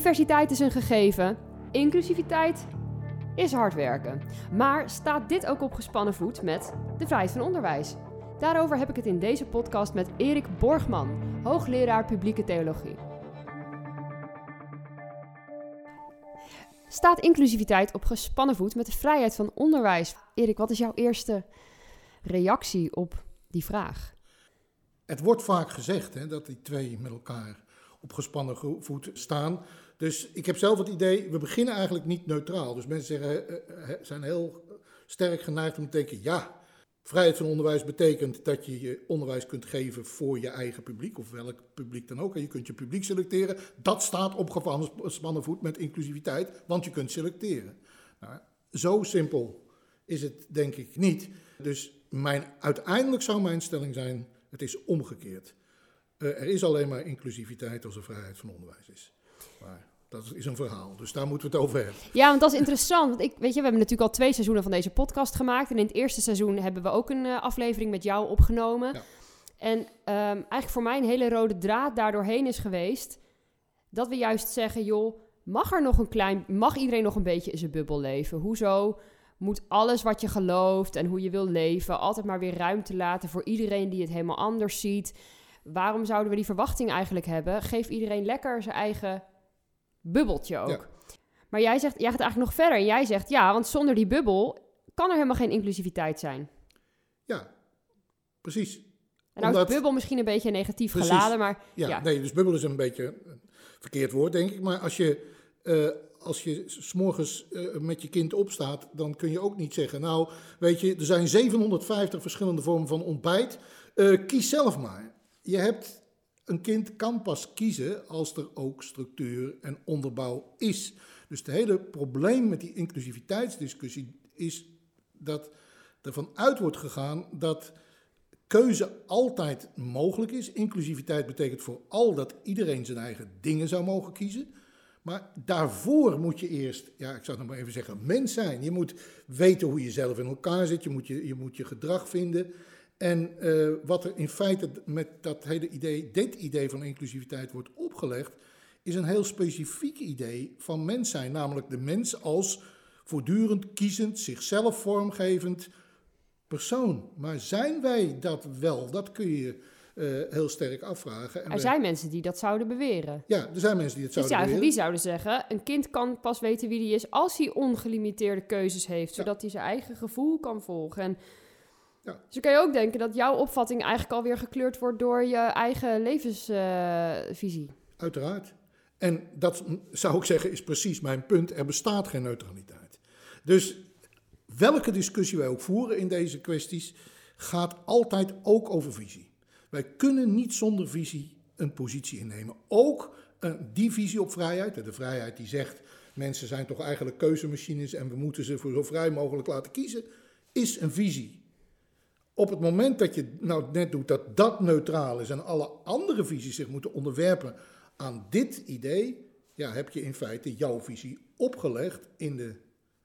Diversiteit is een gegeven, inclusiviteit is hard werken. Maar staat dit ook op gespannen voet met de vrijheid van onderwijs? Daarover heb ik het in deze podcast met Erik Borgman, hoogleraar publieke theologie. Staat inclusiviteit op gespannen voet met de vrijheid van onderwijs? Erik, wat is jouw eerste reactie op die vraag? Het wordt vaak gezegd hè, dat die twee met elkaar op gespannen voet staan. Dus ik heb zelf het idee, we beginnen eigenlijk niet neutraal. Dus mensen zeggen, eh, eh, zijn heel sterk geneigd om te denken, ja, vrijheid van onderwijs betekent dat je je onderwijs kunt geven voor je eigen publiek, of welk publiek dan ook. En je kunt je publiek selecteren. Dat staat op gespannen voet met inclusiviteit, want je kunt selecteren. Nou, zo simpel is het denk ik niet. Dus mijn, uiteindelijk zou mijn stelling zijn, het is omgekeerd. Uh, er is alleen maar inclusiviteit als er vrijheid van onderwijs is. Maar dat is een verhaal, dus daar moeten we het over hebben. Ja, want dat is interessant. Want ik, weet je, we hebben natuurlijk al twee seizoenen van deze podcast gemaakt. En in het eerste seizoen hebben we ook een uh, aflevering met jou opgenomen. Ja. En um, eigenlijk voor mij een hele rode draad daardoorheen is geweest... dat we juist zeggen, joh, mag er nog een klein... mag iedereen nog een beetje in zijn bubbel leven? Hoezo moet alles wat je gelooft en hoe je wil leven... altijd maar weer ruimte laten voor iedereen die het helemaal anders ziet... Waarom zouden we die verwachting eigenlijk hebben? Geef iedereen lekker zijn eigen bubbeltje ook. Maar jij zegt, jij gaat eigenlijk nog verder. En jij zegt, ja, want zonder die bubbel kan er helemaal geen inclusiviteit zijn. Ja, precies. En nou is bubbel misschien een beetje negatief geladen, maar... Ja, nee, dus bubbel is een beetje een verkeerd woord, denk ik. Maar als je, uh, als je s'morgens uh, met je kind opstaat, dan kun je ook niet zeggen... Nou, weet je, er zijn 750 verschillende vormen van ontbijt. Uh, kies zelf maar je hebt, een kind kan pas kiezen als er ook structuur en onderbouw is. Dus het hele probleem met die inclusiviteitsdiscussie is dat ervan uit wordt gegaan dat keuze altijd mogelijk is. Inclusiviteit betekent vooral dat iedereen zijn eigen dingen zou mogen kiezen. Maar daarvoor moet je eerst, ja, ik zou het nog maar even zeggen, mens zijn. Je moet weten hoe je zelf in elkaar zit, je moet je, je, moet je gedrag vinden. En uh, wat er in feite met dat hele idee, dit idee van inclusiviteit wordt opgelegd, is een heel specifiek idee van mens zijn. Namelijk de mens als voortdurend kiezend, zichzelf vormgevend persoon. Maar zijn wij dat wel? Dat kun je uh, heel sterk afvragen. En er zijn mensen die dat zouden beweren. Ja, er zijn mensen die dat zouden dus beweren. Die zouden zeggen, een kind kan pas weten wie hij is als hij ongelimiteerde keuzes heeft. Zodat hij zijn eigen gevoel kan volgen. En ja. Dus dan kan je ook denken dat jouw opvatting eigenlijk alweer gekleurd wordt door je eigen levensvisie. Uh, Uiteraard. En dat zou ik zeggen is precies mijn punt. Er bestaat geen neutraliteit. Dus welke discussie wij ook voeren in deze kwesties, gaat altijd ook over visie. Wij kunnen niet zonder visie een positie innemen. Ook die visie op vrijheid, de vrijheid die zegt mensen zijn toch eigenlijk keuzemachines en we moeten ze voor zo vrij mogelijk laten kiezen, is een visie. Op het moment dat je nou net doet dat dat neutraal is en alle andere visies zich moeten onderwerpen aan dit idee, ja, heb je in feite jouw visie opgelegd in de,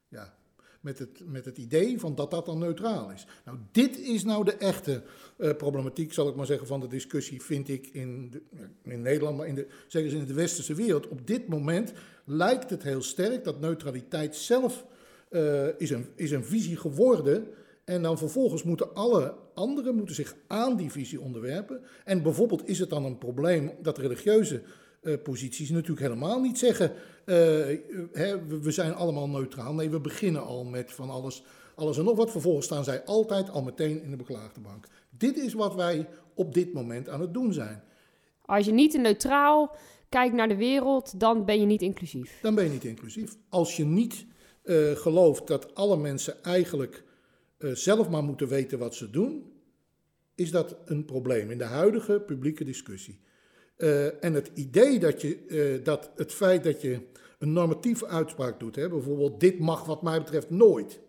ja, met, het, met het idee van dat dat dan neutraal is. Nou, dit is nou de echte uh, problematiek, zal ik maar zeggen, van de discussie, vind ik in, de, in Nederland, maar in de, zeggen ze in de westerse wereld. Op dit moment lijkt het heel sterk dat neutraliteit zelf uh, is, een, is een visie geworden en dan vervolgens moeten alle anderen moeten zich aan die visie onderwerpen. En bijvoorbeeld is het dan een probleem dat religieuze uh, posities natuurlijk helemaal niet zeggen: uh, hè, we zijn allemaal neutraal. Nee, we beginnen al met van alles, alles en nog wat. Vervolgens staan zij altijd al meteen in de beklaagde bank. Dit is wat wij op dit moment aan het doen zijn. Als je niet neutraal kijkt naar de wereld, dan ben je niet inclusief. Dan ben je niet inclusief. Als je niet uh, gelooft dat alle mensen eigenlijk zelf maar moeten weten wat ze doen, is dat een probleem in de huidige publieke discussie. Uh, en het idee dat, je, uh, dat het feit dat je een normatieve uitspraak doet, hè, bijvoorbeeld dit mag wat mij betreft nooit,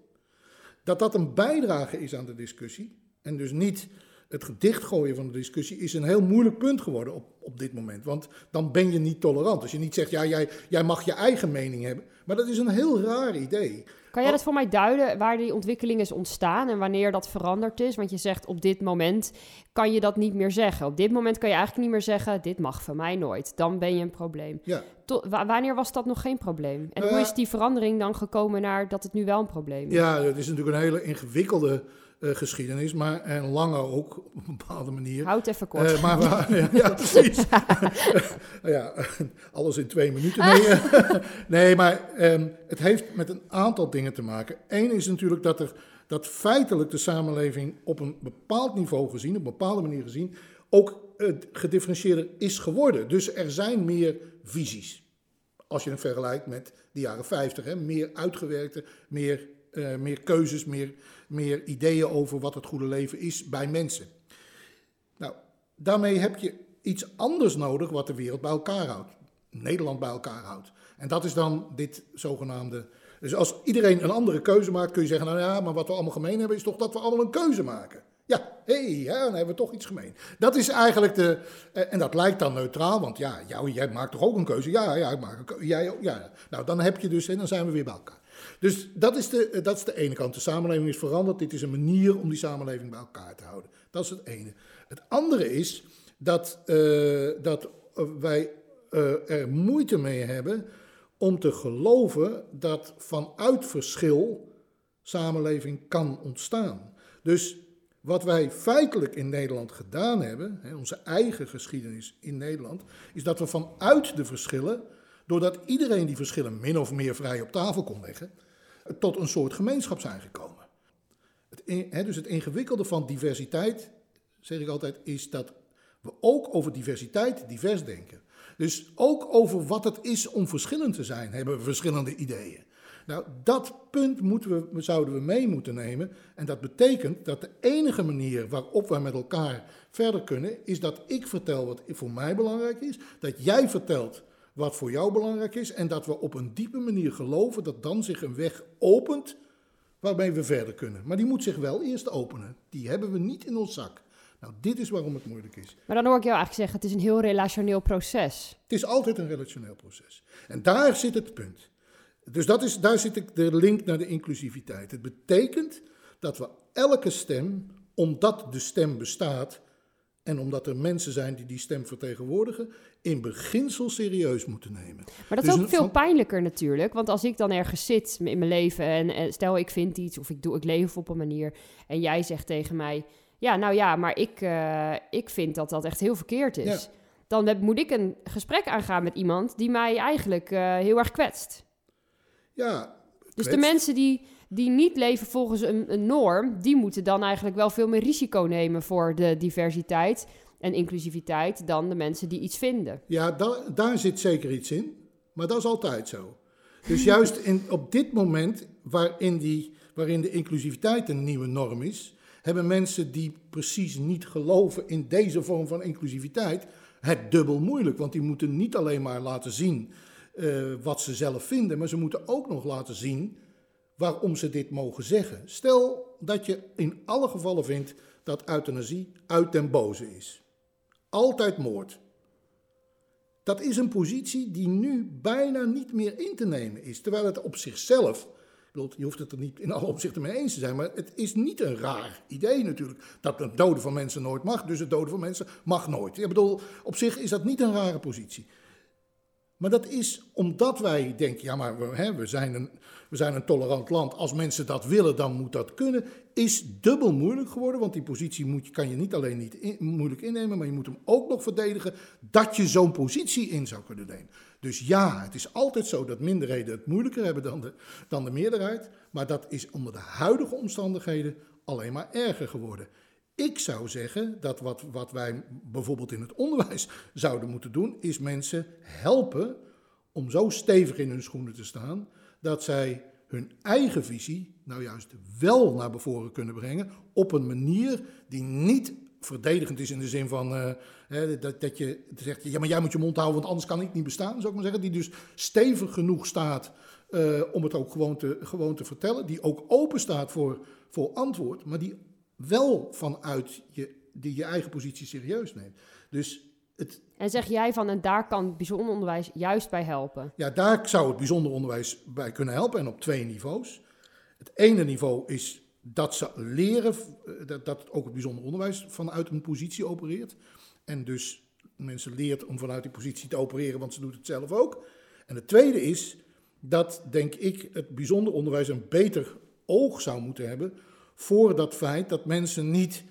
dat dat een bijdrage is aan de discussie en dus niet het gedicht gooien van de discussie is een heel moeilijk punt geworden op, op dit moment. Want dan ben je niet tolerant. Als je niet zegt, ja, jij, jij mag je eigen mening hebben. Maar dat is een heel raar idee. Kan jij dat voor mij duiden, waar die ontwikkeling is ontstaan en wanneer dat veranderd is? Want je zegt op dit moment kan je dat niet meer zeggen. Op dit moment kan je eigenlijk niet meer zeggen, dit mag van mij nooit. Dan ben je een probleem. Ja. wanneer was dat nog geen probleem? En hoe is die verandering dan gekomen naar dat het nu wel een probleem is? Ja, het is natuurlijk een hele ingewikkelde geschiedenis, maar en lange ook op een bepaalde manier. Houd even kort. Uh, maar, ja, ja, precies. ja, alles in twee minuten. Nee, nee maar um, het heeft met een aantal dingen te maken. Eén is natuurlijk dat er dat feitelijk de samenleving op een bepaald niveau gezien, op een bepaalde manier gezien, ook uh, gedifferentieerder is geworden. Dus er zijn meer visies. Als je het vergelijkt met de jaren 50, hè, meer uitgewerkte, meer, uh, meer keuzes, meer meer ideeën over wat het goede leven is bij mensen. Nou, daarmee heb je iets anders nodig wat de wereld bij elkaar houdt. Nederland bij elkaar houdt. En dat is dan dit zogenaamde. Dus als iedereen een andere keuze maakt, kun je zeggen: Nou ja, maar wat we allemaal gemeen hebben, is toch dat we allemaal een keuze maken. Ja, hé, hey, dan hebben we toch iets gemeen. Dat is eigenlijk de. Eh, en dat lijkt dan neutraal, want ja, jou, jij maakt toch ook een keuze? Ja, ja, ik maak een keuze. Ja. Nou, dan heb je dus, en dan zijn we weer bij elkaar. Dus dat is, de, dat is de ene kant. De samenleving is veranderd. Dit is een manier om die samenleving bij elkaar te houden. Dat is het ene. Het andere is dat, uh, dat wij uh, er moeite mee hebben om te geloven dat vanuit verschil samenleving kan ontstaan. Dus wat wij feitelijk in Nederland gedaan hebben, onze eigen geschiedenis in Nederland, is dat we vanuit de verschillen, doordat iedereen die verschillen min of meer vrij op tafel kon leggen, tot een soort gemeenschap zijn gekomen. Het, dus het ingewikkelde van diversiteit, zeg ik altijd, is dat we ook over diversiteit divers denken. Dus ook over wat het is om verschillend te zijn, hebben we verschillende ideeën. Nou, dat punt moeten we, zouden we mee moeten nemen. En dat betekent dat de enige manier waarop wij met elkaar verder kunnen, is dat ik vertel wat voor mij belangrijk is, dat jij vertelt wat voor jou belangrijk is en dat we op een diepe manier geloven dat dan zich een weg opent waarmee we verder kunnen. Maar die moet zich wel eerst openen. Die hebben we niet in ons zak. Nou, dit is waarom het moeilijk is. Maar dan hoor ik jou eigenlijk zeggen, het is een heel relationeel proces. Het is altijd een relationeel proces. En daar zit het punt. Dus dat is, daar zit de link naar de inclusiviteit. Het betekent dat we elke stem, omdat de stem bestaat, en omdat er mensen zijn die die stem vertegenwoordigen, in beginsel serieus moeten nemen. Maar dat is dus ook veel pijnlijker natuurlijk. Want als ik dan ergens zit in mijn leven en, stel ik vind iets of ik, doe, ik leef op een manier en jij zegt tegen mij, ja nou ja, maar ik, uh, ik vind dat dat echt heel verkeerd is. Dan moet ik een gesprek aangaan met iemand die mij eigenlijk uh, heel erg kwetst. Ja. Dus de mensen die die niet leven volgens een, norm, die moeten dan eigenlijk wel veel meer risico nemen voor de diversiteit en inclusiviteit dan de mensen die iets vinden. Ja, daar, zit zeker iets in, maar dat is altijd zo. Dus juist in, op dit moment waarin, die, waarin de inclusiviteit een nieuwe norm is, hebben mensen die precies niet geloven in deze vorm van inclusiviteit het dubbel moeilijk. Want die moeten niet alleen maar laten zien uh, wat ze zelf vinden, maar ze moeten ook nog laten zien waarom ze dit mogen zeggen. Stel dat je in alle gevallen vindt dat euthanasie uit den boze is. Altijd moord. Dat is een positie die nu bijna niet meer in te nemen is. Terwijl het op zichzelf, je hoeft het er niet in alle opzichten mee eens te zijn, maar het is niet een raar idee natuurlijk. Dat het doden van mensen nooit mag, dus het doden van mensen mag nooit. Ik bedoel, op zich is dat niet een rare positie. Maar dat is omdat wij denken, ja maar we, hè, we, zijn een, we zijn een tolerant land. Als mensen dat willen, dan moet dat kunnen. Is dubbel moeilijk geworden, want die positie moet, kan je niet alleen niet moeilijk innemen, maar je moet hem ook nog verdedigen dat je zo'n positie in zou kunnen nemen. Dus ja, het is altijd zo dat minderheden het moeilijker hebben dan de, dan de meerderheid. Maar dat is onder de huidige omstandigheden alleen maar erger geworden. Ik zou zeggen dat wat, wat wij bijvoorbeeld in het onderwijs zouden moeten doen, is mensen helpen om zo stevig in hun schoenen te staan dat zij hun eigen visie nou juist wel naar bevoren kunnen brengen op een manier die niet verdedigend is in de zin van uh, hè, dat, dat je zegt, ja maar jij moet je mond houden, want anders kan ik niet bestaan, zou ik maar zeggen, die dus stevig genoeg staat uh, om het ook gewoon te, gewoon te vertellen, die ook open staat voor, voor antwoord, maar die wel vanuit je, die je eigen positie serieus neemt. Dus het, en zeg jij van, en daar kan bijzonder onderwijs juist bij helpen? Ja, daar zou het bijzonder onderwijs bij kunnen helpen en op twee niveaus. Het ene niveau is dat ze leren, dat, dat ook het bijzonder onderwijs vanuit een positie opereert. En dus mensen leert om vanuit die positie te opereren, want ze doet het zelf ook. En het tweede is dat, denk ik, het bijzonder onderwijs een beter oog zou moeten hebben voor dat feit dat mensen niet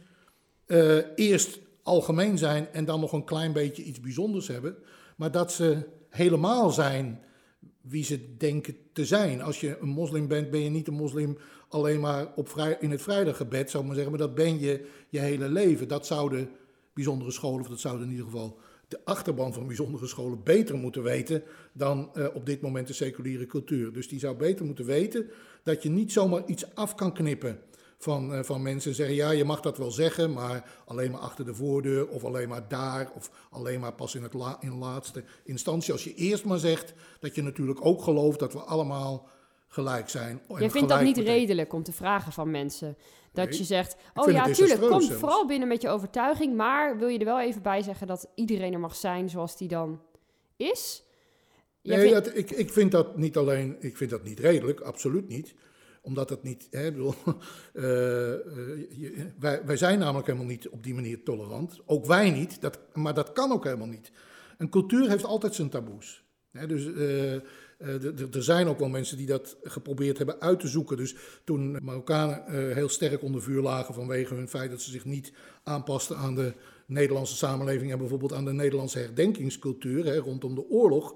uh, eerst algemeen zijn en dan nog een klein beetje iets bijzonders hebben, maar dat ze helemaal zijn wie ze denken te zijn. Als je een moslim bent, ben je niet een moslim alleen maar op vrij, in het vrijdaggebed, zou ik maar zeggen, maar dat ben je je hele leven. Dat zouden bijzondere scholen, of dat zouden in ieder geval de achterban van bijzondere scholen beter moeten weten dan uh, op dit moment de seculiere cultuur. Dus die zou beter moeten weten dat je niet zomaar iets af kan knippen van, uh, van mensen en zeggen: ja, je mag dat wel zeggen, maar alleen maar achter de voordeur of alleen maar daar of alleen maar pas in, het la in laatste instantie. Als je eerst maar zegt dat je natuurlijk ook gelooft dat we allemaal gelijk zijn. Je vindt dat niet redelijk om te vragen van mensen. Dat je zegt, oh ja, tuurlijk, kom vooral binnen met je overtuiging, maar wil je er wel even bij zeggen dat iedereen er mag zijn zoals die dan is? nee, dat, ik, ik vind dat niet alleen, ik vind dat niet redelijk, absoluut niet omdat het niet, hè, bedoel, uh, uh, wij, wij zijn namelijk helemaal niet op die manier tolerant. Ook wij niet, dat, maar dat kan ook helemaal niet. Een cultuur heeft altijd zijn taboes. Hè, dus uh, er zijn ook wel mensen die dat geprobeerd hebben uit te zoeken. Dus toen Marokkanen heel sterk onder vuur lagen vanwege hun feit dat ze zich niet aanpasten aan de Nederlandse samenleving en bijvoorbeeld aan de Nederlandse herdenkingscultuur rondom de oorlog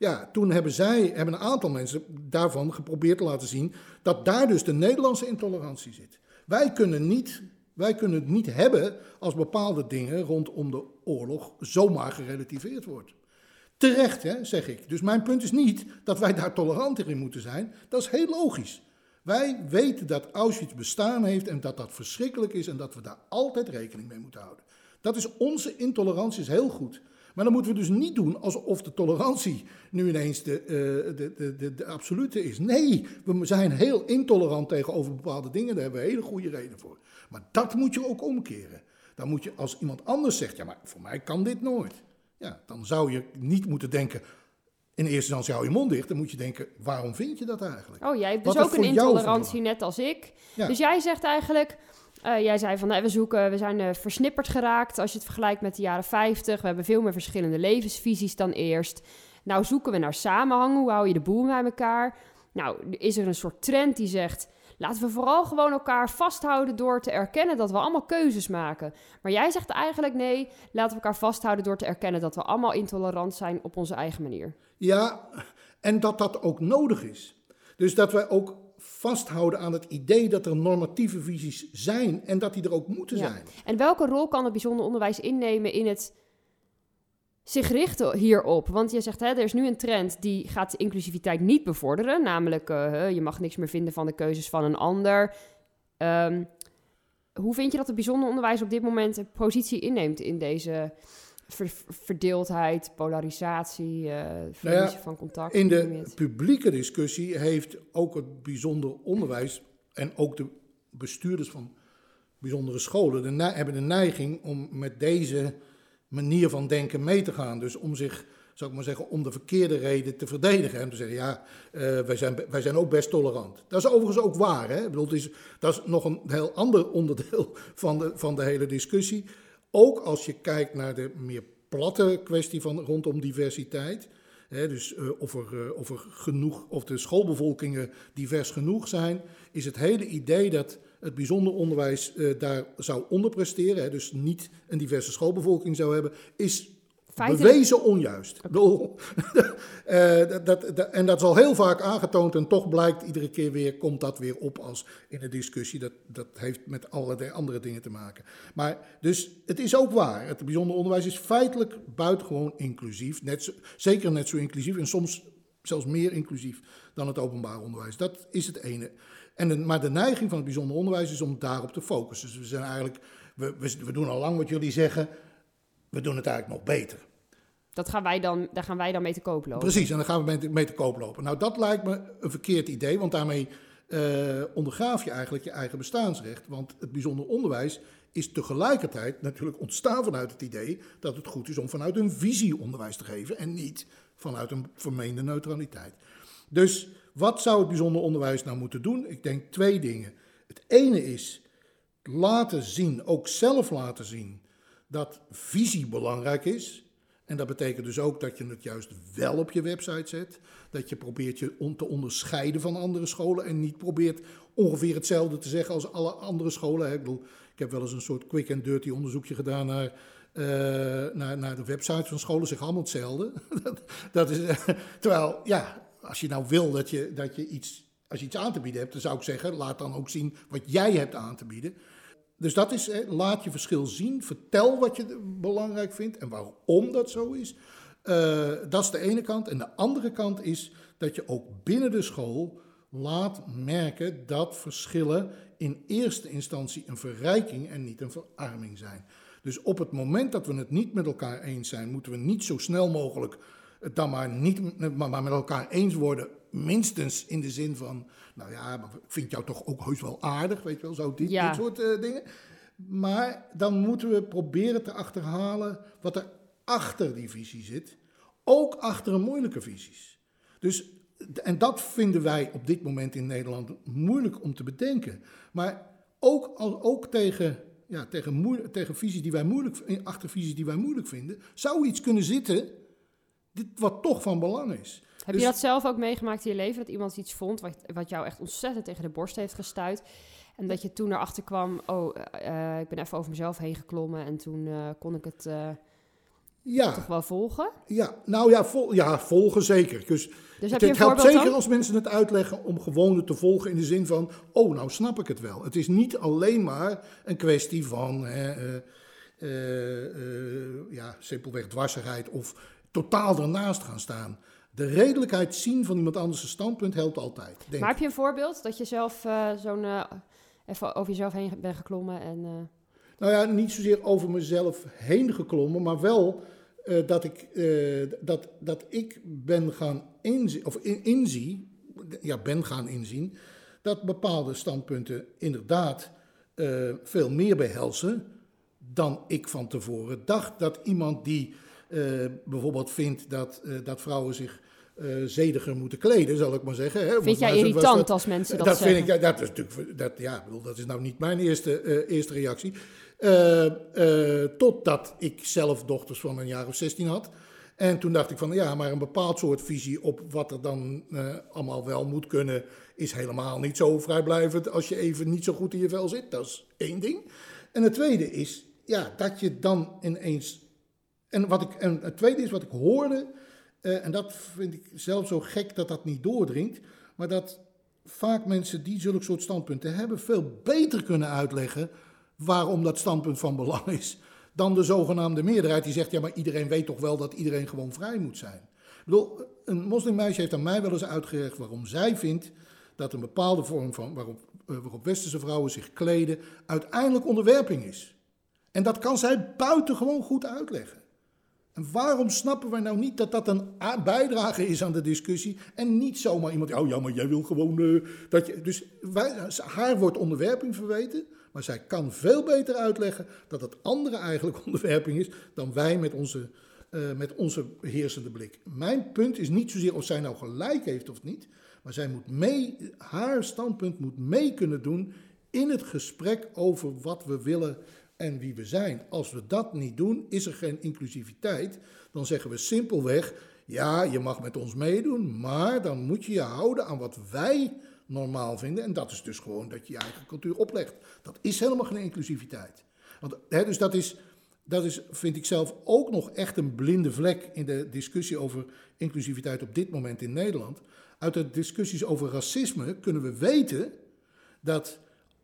ja, toen hebben zij, hebben een aantal mensen daarvan geprobeerd te laten zien dat daar dus de Nederlandse intolerantie zit. Wij kunnen, niet, wij kunnen het niet hebben als bepaalde dingen rondom de oorlog zomaar gerelativeerd wordt. Terecht, hè, zeg ik. Dus mijn punt is niet dat wij daar toleranter in moeten zijn. Dat is heel logisch. Wij weten dat Auschwitz bestaan heeft en dat dat verschrikkelijk is en dat we daar altijd rekening mee moeten houden. Dat is onze intolerantie is heel goed. Maar dan moeten we dus niet doen alsof de tolerantie nu ineens de, uh, de, de, de, de, absolute is. Nee, we zijn heel intolerant tegenover bepaalde dingen. Daar hebben we hele goede reden voor. Maar dat moet je ook omkeren. Dan moet je, als iemand anders zegt, ja, maar voor mij kan dit nooit. Ja, dan zou je niet moeten denken, in eerste instantie hou je mond dicht. Dan moet je denken, waarom vind je dat eigenlijk? Oh, jij hebt dus ook een intolerantie, net als ik. Dus jij zegt eigenlijk, uh, jij zei van we zoeken, we zijn uh, versnipperd geraakt als je het vergelijkt met de jaren 50. We hebben veel meer verschillende levensvisies dan eerst. Nou zoeken we naar samenhang. Hoe hou je de boel bij elkaar? Nou, is er een soort trend die zegt. Laten we vooral gewoon elkaar vasthouden door te erkennen dat we allemaal keuzes maken. Maar jij zegt eigenlijk nee, laten we elkaar vasthouden door te erkennen dat we allemaal intolerant zijn op onze eigen manier. Ja, en dat dat ook nodig is. Dus dat wij ook vasthouden aan het idee dat er normatieve visies zijn en dat die er ook moeten ja. zijn. En welke rol kan het bijzonder onderwijs innemen in het zich richten hierop? Want je zegt, hè, er is nu een trend die gaat inclusiviteit niet bevorderen. Namelijk, uh, je mag niks meer vinden van de keuzes van een ander. Um, hoe vind je dat het bijzonder onderwijs op dit moment een positie inneemt in deze verdeeldheid, polarisatie, uh, verlies van contact. In de publieke discussie heeft ook het bijzonder onderwijs en ook de bestuurders van bijzondere scholen de hebben de neiging om met deze manier van denken mee te gaan. Dus om zich, zou ik maar zeggen, om de verkeerde reden te verdedigen. En te zeggen, ja, uh, wij, zijn, wij zijn ook best tolerant. Dat is overigens ook waar. Hè? Ik bedoel, het is, dat is nog een heel ander onderdeel van de, van de hele discussie. Ook als je kijkt naar de meer platte kwestie van, rondom diversiteit. dus uh, of, er, uh, of er genoeg, of de schoolbevolkingen divers genoeg zijn, is het hele idee dat het bijzonder onderwijs uh, daar zou onderpresteren, hè, dus niet een diverse schoolbevolking zou hebben, is Bewezen onjuist. uh, dat, dat, en dat is al heel vaak aangetoond en toch blijkt iedere keer weer, komt dat weer op als in een discussie. Dat, dat heeft met allerlei andere dingen te maken. Maar dus het is ook waar, het bijzonder onderwijs is feitelijk buitengewoon inclusief. Net zo, zeker net zo inclusief en soms zelfs meer inclusief dan het openbaar onderwijs. Dat is het ene. En maar de neiging van het bijzonder onderwijs is om daarop te focussen. Dus we zijn eigenlijk, we, we, we doen al lang wat jullie zeggen, we doen het eigenlijk nog beter. Dat gaan wij dan, daar gaan wij dan mee te koop lopen. Precies, en dan gaan we mee, mee te koop lopen. Nou, dat lijkt me een verkeerd idee, want daarmee uh, ondergraaf je eigenlijk je eigen bestaansrecht. Want het bijzonder onderwijs is tegelijkertijd natuurlijk ontstaan vanuit het idee dat het goed is om vanuit een visie onderwijs te geven en niet vanuit een vermeende neutraliteit. Dus wat zou het bijzonder onderwijs nou moeten doen? Ik denk twee dingen. Het ene is laten zien, ook zelf laten zien, dat visie belangrijk is. En dat betekent dus ook dat je het juist wel op je website zet. Dat je probeert je te onderscheiden van andere scholen en niet probeert ongeveer hetzelfde te zeggen als alle andere scholen. Ik bedoel, ik heb wel eens een soort quick and dirty onderzoekje gedaan naar, uh, naar, naar de websites van scholen. Zeggen allemaal hetzelfde. dat, is, terwijl, ja, als je nou wil dat je, dat je iets, als je iets aan te bieden hebt, dan zou ik zeggen, laat dan ook zien wat jij hebt aan te bieden. Dus dat is, laat je verschil zien. Vertel wat je belangrijk vindt en waarom dat zo is. Uh, dat is de ene kant. En de andere kant is dat je ook binnen de school laat merken dat verschillen in eerste instantie een verrijking en niet een verarming zijn. Dus op het moment dat we het niet met elkaar eens zijn, moeten we niet zo snel mogelijk het dan maar, niet, maar met elkaar eens worden. Minstens in de zin van, nou ja, ik vind jou toch ook heus wel aardig, weet je wel, zo dit, dit soort uh, dingen. Maar dan moeten we proberen te achterhalen wat er achter die visie zit. Ook achter een moeilijke visies. Dus, en dat vinden wij op dit moment in Nederland moeilijk om te bedenken. Maar ook, ook tegen, ja, tegen, tegen visies die wij moeilijk, achter visies die wij moeilijk vinden, zou iets kunnen zitten dit, wat toch van belang is. Heb je dus- dat zelf ook meegemaakt in je leven? Dat iemand iets vond wat, wat jou echt ontzettend tegen de borst heeft gestuurd? En dat je toen erachter kwam, oh, uh, ik ben even over mezelf heen geklommen en toen uh, kon ik het uh, ja. toch wel volgen? Ja, nou ja, vol, ja volgen zeker. Dus, dus het, het helpt zeker dan? als mensen het uitleggen om gewoon te volgen in de zin van, oh, nou snap ik het wel. Het is niet alleen maar een kwestie van, ja, simpelweg dwarsigheid of totaal ernaast gaan staan. De redelijkheid zien van iemand anders standpunt helpt altijd. Denk maar heb je een voorbeeld dat je zelf uh, zo'n uh, even over jezelf heen bent geklommen en. Uh... Nou ja, niet zozeer over mezelf heen geklommen, maar wel dat, ik, dat, dat ik ben gaan inzien, of in, inzie, ja, ben gaan inzien, dat bepaalde standpunten inderdaad veel meer behelzen dan ik van tevoren dacht. Dat iemand die bijvoorbeeld vindt dat, uh, dat vrouwen zich uh, zediger moeten kleden, zal ik maar zeggen. Hè. Vind jij irritant als mensen dat, dat zeggen? Vind ik, dat is natuurlijk, dat, ja, bedoel, dat is nou niet mijn eerste, eerste reactie. totdat ik zelf dochters van een jaar of 16 had. En toen dacht ik van ja, maar een bepaald soort visie op wat er dan allemaal wel moet kunnen, is helemaal niet zo vrijblijvend als je even niet zo goed in je vel zit. Dat is één ding. En het tweede is ja, dat je dan ineens en, wat ik, en het tweede is wat ik hoorde, uh, en dat vind ik zelf zo gek dat dat niet doordringt, maar dat vaak mensen die zulke soort standpunten hebben, veel beter kunnen uitleggen waarom dat standpunt van belang is, dan de zogenaamde meerderheid die zegt, ja maar iedereen weet toch wel dat iedereen gewoon vrij moet zijn. Ik bedoel, een moslimmeisje heeft aan mij wel eens uitgelegd waarom zij vindt dat een bepaalde vorm van waarop, uh, waarop westerse vrouwen zich kleden uiteindelijk onderwerping is. En dat kan zij buitengewoon goed uitleggen. En waarom snappen wij nou niet dat dat een bijdrage is aan de discussie en niet zomaar iemand, oh ja, maar jij wil gewoon uh, dat je. Dus wij, haar wordt onderwerping verweten, maar zij kan veel beter uitleggen dat het andere eigenlijk onderwerping is dan wij met onze, uh, met onze heersende blik. Mijn punt is niet zozeer of zij nou gelijk heeft of niet, maar zij moet mee, haar standpunt moet mee kunnen doen in het gesprek over wat we willen en wie we zijn. Als we dat niet doen, is er geen inclusiviteit. Dan zeggen we simpelweg: ja, je mag met ons meedoen, maar dan moet je je houden aan wat wij normaal vinden. En dat is dus gewoon dat je je eigen cultuur oplegt. Dat is helemaal geen inclusiviteit. Want, hè, dus dat is, dat is, vind ik zelf, ook nog echt een blinde vlek in de discussie over inclusiviteit op dit moment in Nederland. Uit de discussies over racisme kunnen we weten dat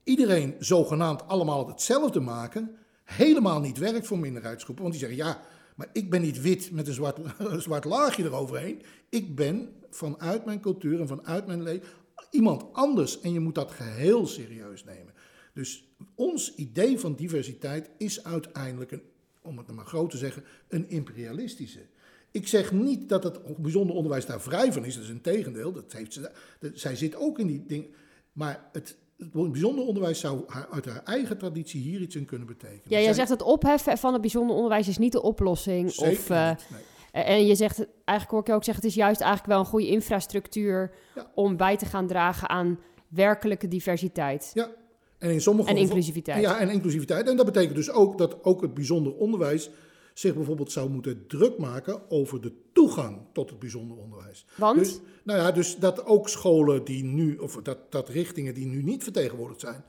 iedereen zogenaamd allemaal hetzelfde maken, helemaal niet werkt voor minderheidsgroepen. Want die zeggen, ja, maar ik ben niet wit met een zwart, zwart laagje eroverheen. Ik ben vanuit mijn cultuur en vanuit mijn leven iemand anders. En je moet dat geheel serieus nemen. Dus ons idee van diversiteit is uiteindelijk, een, om het maar groot te zeggen, een imperialistische. Ik zeg niet dat het bijzonder onderwijs daar vrij van is, dat is een tegendeel. Dat heeft ze, zij zit ook in die dingen. Maar het, het bijzonder onderwijs zou uit haar eigen traditie hier iets in kunnen betekenen. Ja, jij zegt het opheffen van het bijzonder onderwijs is niet de oplossing. Zeker of, uh, niet, nee. En je zegt, eigenlijk hoor ik je ook zeggen, het is juist eigenlijk wel een goede infrastructuur om bij te gaan dragen aan werkelijke diversiteit. Ja, en in sommige En inclusiviteit. Ja, en inclusiviteit. En dat betekent dus ook dat ook het bijzonder onderwijs zich bijvoorbeeld zou moeten druk maken over de toegang tot het bijzonder onderwijs. Want? Dus, nou ja, dus dat ook scholen die nu, of dat, dat richtingen die nu niet vertegenwoordigd zijn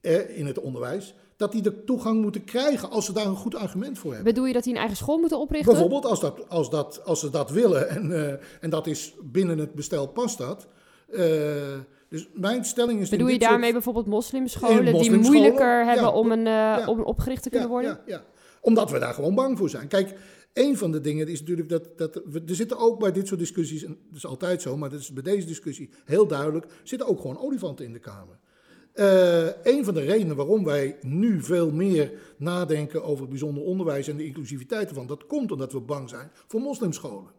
eh, in het onderwijs, dat die de toegang moeten krijgen als ze daar een goed argument voor hebben. Bedoel je dat die een eigen school moeten oprichten? Bijvoorbeeld als, dat, als, dat, als ze dat willen en, uh, en dat is binnen het bestel past dat. Uh, dus mijn stelling is. Bedoel je daarmee soort... bijvoorbeeld moslimscholen die moeilijker hebben om, een, uh, ja. om opgericht te kunnen ja, worden? Ja, ja, omdat we daar gewoon bang voor zijn. Kijk, een van de dingen is natuurlijk dat, dat we, er zitten ook bij dit soort discussies, en dat is altijd zo, maar dat is bij deze discussie heel duidelijk, zitten ook gewoon olifanten in de Kamer. Uh, een van de redenen waarom wij nu veel meer nadenken over het bijzonder onderwijs en de inclusiviteit ervan, dat komt omdat we bang zijn voor moslimscholen.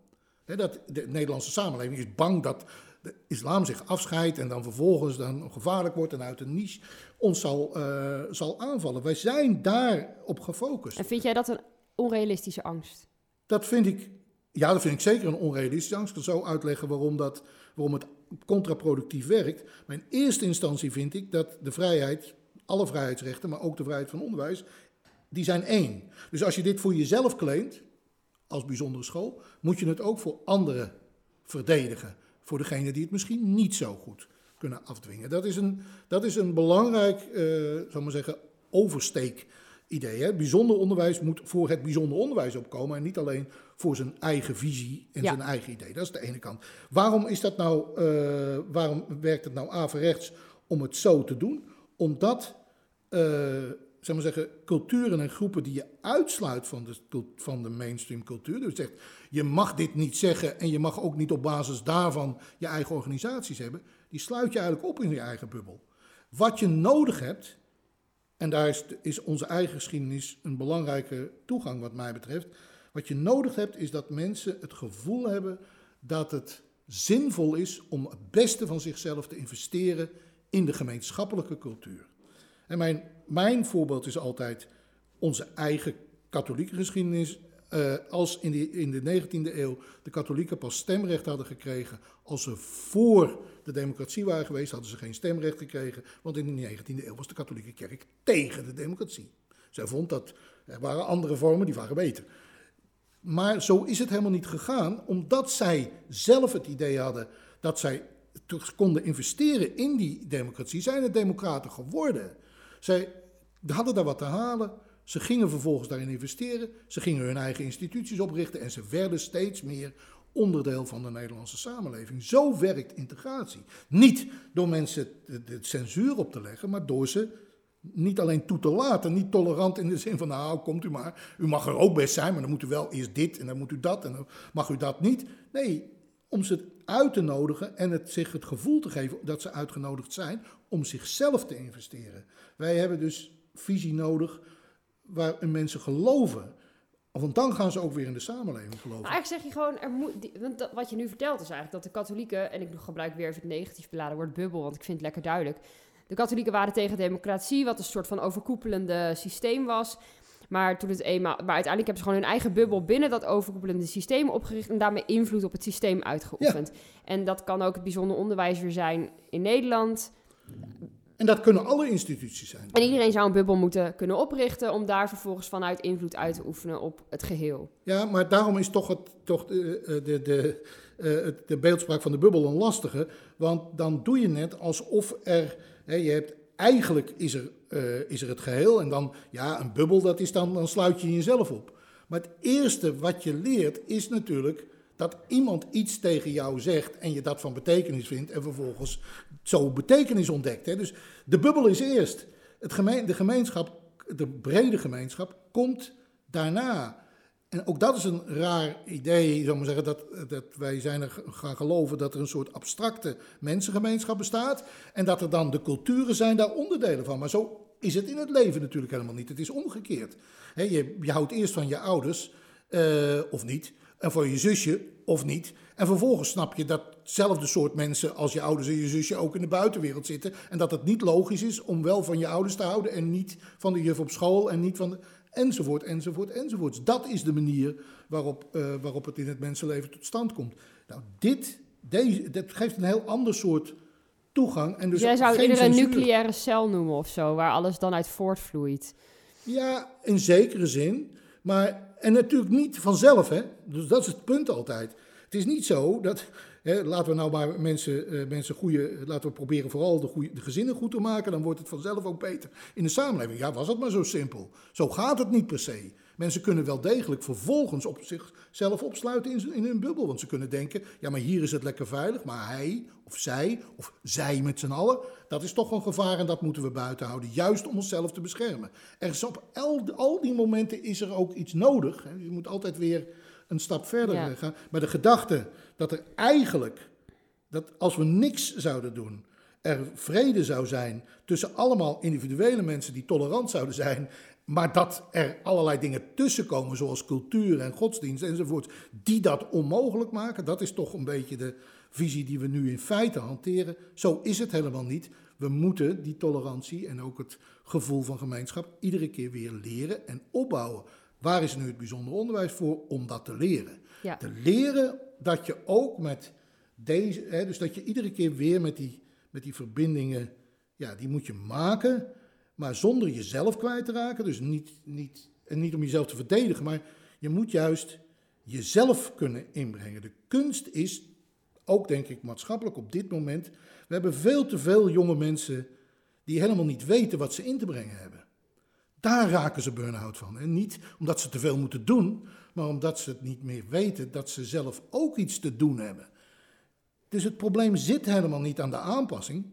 Dat de Nederlandse samenleving is bang dat de islam zich afscheidt en dan vervolgens dan gevaarlijk wordt en uit een niche ons zal, uh, zal aanvallen. Wij zijn daarop gefocust. En vind jij dat een onrealistische angst? Dat vind ik, ja, dat vind ik zeker een onrealistische angst. Ik kan zo uitleggen waarom, dat, waarom het contraproductief werkt. Maar in eerste instantie vind ik dat de vrijheid, alle vrijheidsrechten, maar ook de vrijheid van onderwijs, die zijn één. Dus als je dit voor jezelf claimt, als bijzondere school, moet je het ook voor anderen verdedigen. Voor degenen die het misschien niet zo goed kunnen afdwingen. Dat is een, dat is een belangrijk, uh, zal maar zeggen, oversteek idee. Hè? Bijzonder onderwijs moet voor het bijzonder onderwijs opkomen en niet alleen voor zijn eigen visie en Ja. zijn eigen idee. Dat is de ene kant. Waarom is dat nou, eh, waarom werkt het nou averechts om het zo te doen? Omdat, eh, zeg maar zeggen, culturen en groepen die je uitsluit van de, van de mainstream cultuur. Dus zegt, je mag dit niet zeggen en je mag ook niet op basis daarvan je eigen organisaties hebben. Die sluit je eigenlijk op in je eigen bubbel. Wat je nodig hebt, en daar is, is onze eigen geschiedenis een belangrijke toegang wat mij betreft. Wat je nodig hebt is dat mensen het gevoel hebben dat het zinvol is om het beste van zichzelf te investeren in de gemeenschappelijke cultuur. En mijn, mijn voorbeeld is altijd onze eigen katholieke geschiedenis. Eh, als in, in de 19e eeuw de katholieken pas stemrecht hadden gekregen als ze voor de democratie waren geweest, hadden ze geen stemrecht gekregen, want in de 19e eeuw was de katholieke kerk tegen de democratie. Zij vond dat er waren andere vormen die waren beter. Maar zo is het helemaal niet gegaan, omdat zij zelf het idee hadden dat zij konden investeren in die democratie, zijn het democraten geworden. Zij hadden daar wat te halen. Ze gingen vervolgens daarin investeren. Ze gingen hun eigen instituties oprichten en ze werden steeds meer onderdeel van de Nederlandse samenleving. Zo werkt integratie. Niet door mensen de, censuur op te leggen, maar door ze niet alleen toe te laten. Niet tolerant in de zin van, nou, komt u maar. U mag er ook best zijn, maar dan moet u wel eerst dit en dan moet u dat en dan mag u dat niet. Nee, om ze uit te nodigen en het, zich het gevoel te geven dat ze uitgenodigd zijn om zichzelf te investeren. Wij hebben dus visie nodig waarin mensen geloven. Want dan gaan ze ook weer in de samenleving geloven. Maar eigenlijk zeg je gewoon, er moet, die- want dat- wat je nu vertelt is eigenlijk dat de katholieken, en ik gebruik weer even het negatief beladen woord bubbel, want ik vind het lekker duidelijk. De katholieken waren tegen democratie, wat een soort van overkoepelende systeem was. Maar, toen het eenmaal, maar uiteindelijk hebben ze gewoon hun eigen bubbel binnen dat overkoepelende systeem opgericht en daarmee invloed op het systeem uitgeoefend. En dat kan ook het bijzonder onderwijs weer zijn in Nederland. En dat kunnen alle instituties zijn. En iedereen zou een bubbel moeten kunnen oprichten om daar vervolgens vanuit invloed uit te oefenen op het geheel. Ja, maar daarom is toch, het, toch de, eh, de, de, eh, het- de beeldspraak van de bubbel een lastige. Want dan doe je net alsof er. Hè, je hebt, eigenlijk is er, eh, is er het geheel. En dan, ja, een bubbel, dat is dan, dan sluit je jezelf op. Maar het eerste wat je leert is natuurlijk dat iemand iets tegen jou zegt en je dat van betekenis vindt en vervolgens zo betekenis ontdekt. Hè. Dus de bubbel is eerst. Het gemeen, de gemeenschap, de brede gemeenschap, komt daarna. En ook dat is een raar idee, zou maar zeggen, dat, dat wij zijn er gaan geloven dat er een soort abstracte mensengemeenschap bestaat. En dat er dan de culturen zijn daar onderdelen van. Maar zo is het in het leven natuurlijk helemaal niet. Het is omgekeerd. Je, je houdt eerst van je ouders, eh, of niet, en van je zusje, of niet. En vervolgens snap je dat hetzelfde soort mensen als je ouders en je zusje ook in de buitenwereld zitten. En dat het niet logisch is om wel van je ouders te houden en niet van de juf op school en niet van de... enzovoort, enzovoort, enzovoort. Dat is de manier waarop, uh, waarop het in het mensenleven tot stand komt. Nou, dit, deze, dat geeft een heel ander soort toegang. En dus Jij zou het een nucleaire cel noemen of zo, waar alles dan uit voortvloeit. Ja, in zekere zin. Maar, en natuurlijk niet vanzelf, hè. Dus dat is het punt altijd. Het is niet zo dat, hè, laten we nou maar mensen, uh, mensen goede, laten we proberen vooral de, de gezinnen goed te maken, dan wordt het vanzelf ook beter in de samenleving. Ja, was het maar zo simpel. Zo gaat het niet per se. Mensen kunnen wel degelijk vervolgens op zichzelf opsluiten in, in hun bubbel. Want ze kunnen denken, ja, maar hier is het lekker veilig. Maar hij of zij, of zij met z'n allen, dat is toch een gevaar en dat moeten we buiten houden. Juist om onszelf te beschermen. Er is op al, al die momenten is er ook iets nodig. Je moet altijd weer een stap verder gaan. Maar de gedachte dat er eigenlijk, dat als we niks zouden doen, er vrede zou zijn tussen allemaal individuele mensen die tolerant zouden zijn maar dat er allerlei dingen tussenkomen, zoals cultuur en godsdienst enzovoort, die dat onmogelijk maken, dat is toch een beetje de visie die we nu in feite hanteren. Zo is het helemaal niet. We moeten die tolerantie en ook het gevoel van gemeenschap iedere keer weer leren en opbouwen. Waar is nu het bijzonder onderwijs voor? Om dat te leren. Te leren dat je ook met deze, hè, dus dat je iedere keer weer met die, met die verbindingen, ja, die moet je maken maar zonder jezelf kwijt te raken. Dus niet, niet, en niet om jezelf te verdedigen, maar je moet juist jezelf kunnen inbrengen. De kunst is, ook denk ik maatschappelijk op dit moment, we hebben veel te veel jonge mensen die helemaal niet weten wat ze in te brengen hebben. Daar raken ze burn-out van. En niet omdat ze te veel moeten doen, maar omdat ze het niet meer weten dat ze zelf ook iets te doen hebben. Dus het probleem zit helemaal niet aan de aanpassing.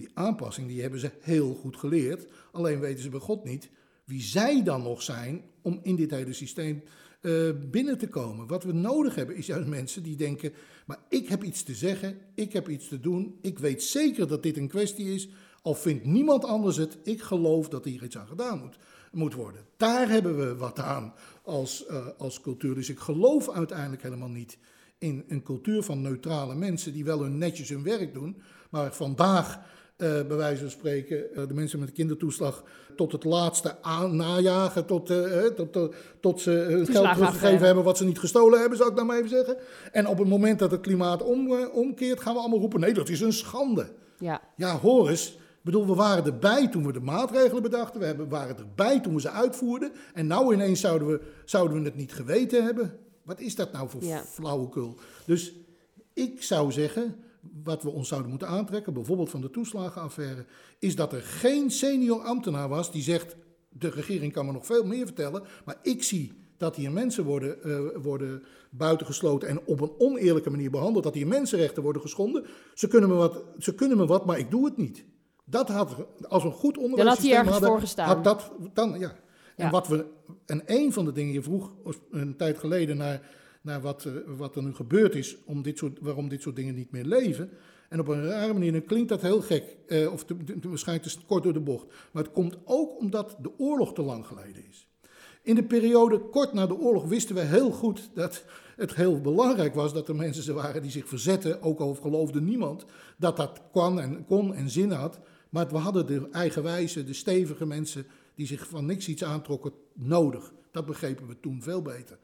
Die aanpassing die hebben ze heel goed geleerd. Alleen weten ze bij God niet wie zij dan nog zijn om in dit hele systeem uh, binnen te komen. Wat we nodig hebben is juist mensen die denken: maar ik heb iets te zeggen, ik heb iets te doen, ik weet zeker dat dit een kwestie is. Al vindt niemand anders het, ik geloof dat hier iets aan gedaan moet, moet worden. Daar hebben we wat aan als, uh, als cultuur. Dus ik geloof uiteindelijk helemaal niet in een cultuur van neutrale mensen die wel hun netjes hun werk doen, maar vandaag bij wijze van spreken, uh, de mensen met de kindertoeslag tot het laatste aan, najagen, tot, uh, tot, tot ze het geld teruggegeven hebben wat ze niet gestolen hebben, zou ik dan maar even zeggen. En op het moment dat het klimaat om, omkeert, gaan we allemaal roepen, nee, dat is een schande. Ja, ja hoor eens, ik bedoel, we waren erbij toen we de maatregelen bedachten, we hebben, waren erbij toen we ze uitvoerden, en nou ineens zouden we, zouden we het niet geweten hebben. Wat is dat nou voor ja. flauwekul? Dus ik zou zeggen wat we ons zouden moeten aantrekken, bijvoorbeeld van de toeslagenaffaire, is dat er geen senior ambtenaar was die zegt: de regering kan me nog veel meer vertellen, maar ik zie dat hier mensen worden, uh, worden buitengesloten en op een oneerlijke manier behandeld, dat hier mensenrechten worden geschonden. Ze kunnen me wat, ze kunnen me wat maar ik doe het niet. Dat had, als een goed onderwijssysteem hadden, had dat dan, ja. En, wat we, en een van de dingen, je vroeg een tijd geleden naar naar wat, uh, wat er nu gebeurd is, om dit waarom dit soort dingen niet meer leven. En op een rare manier, dan klinkt dat heel gek, uh, of waarschijnlijk te kort door de bocht. Maar het komt ook omdat de oorlog te lang geleden is. In de periode kort na de oorlog wisten we heel goed dat het heel belangrijk was dat er mensen waren die zich verzetten, ook al geloofde niemand dat dat kon en, kon en zin had. Maar we hadden de eigenwijze, de stevige mensen die zich van niks iets aantrokken nodig. Dat begrepen we toen veel beter.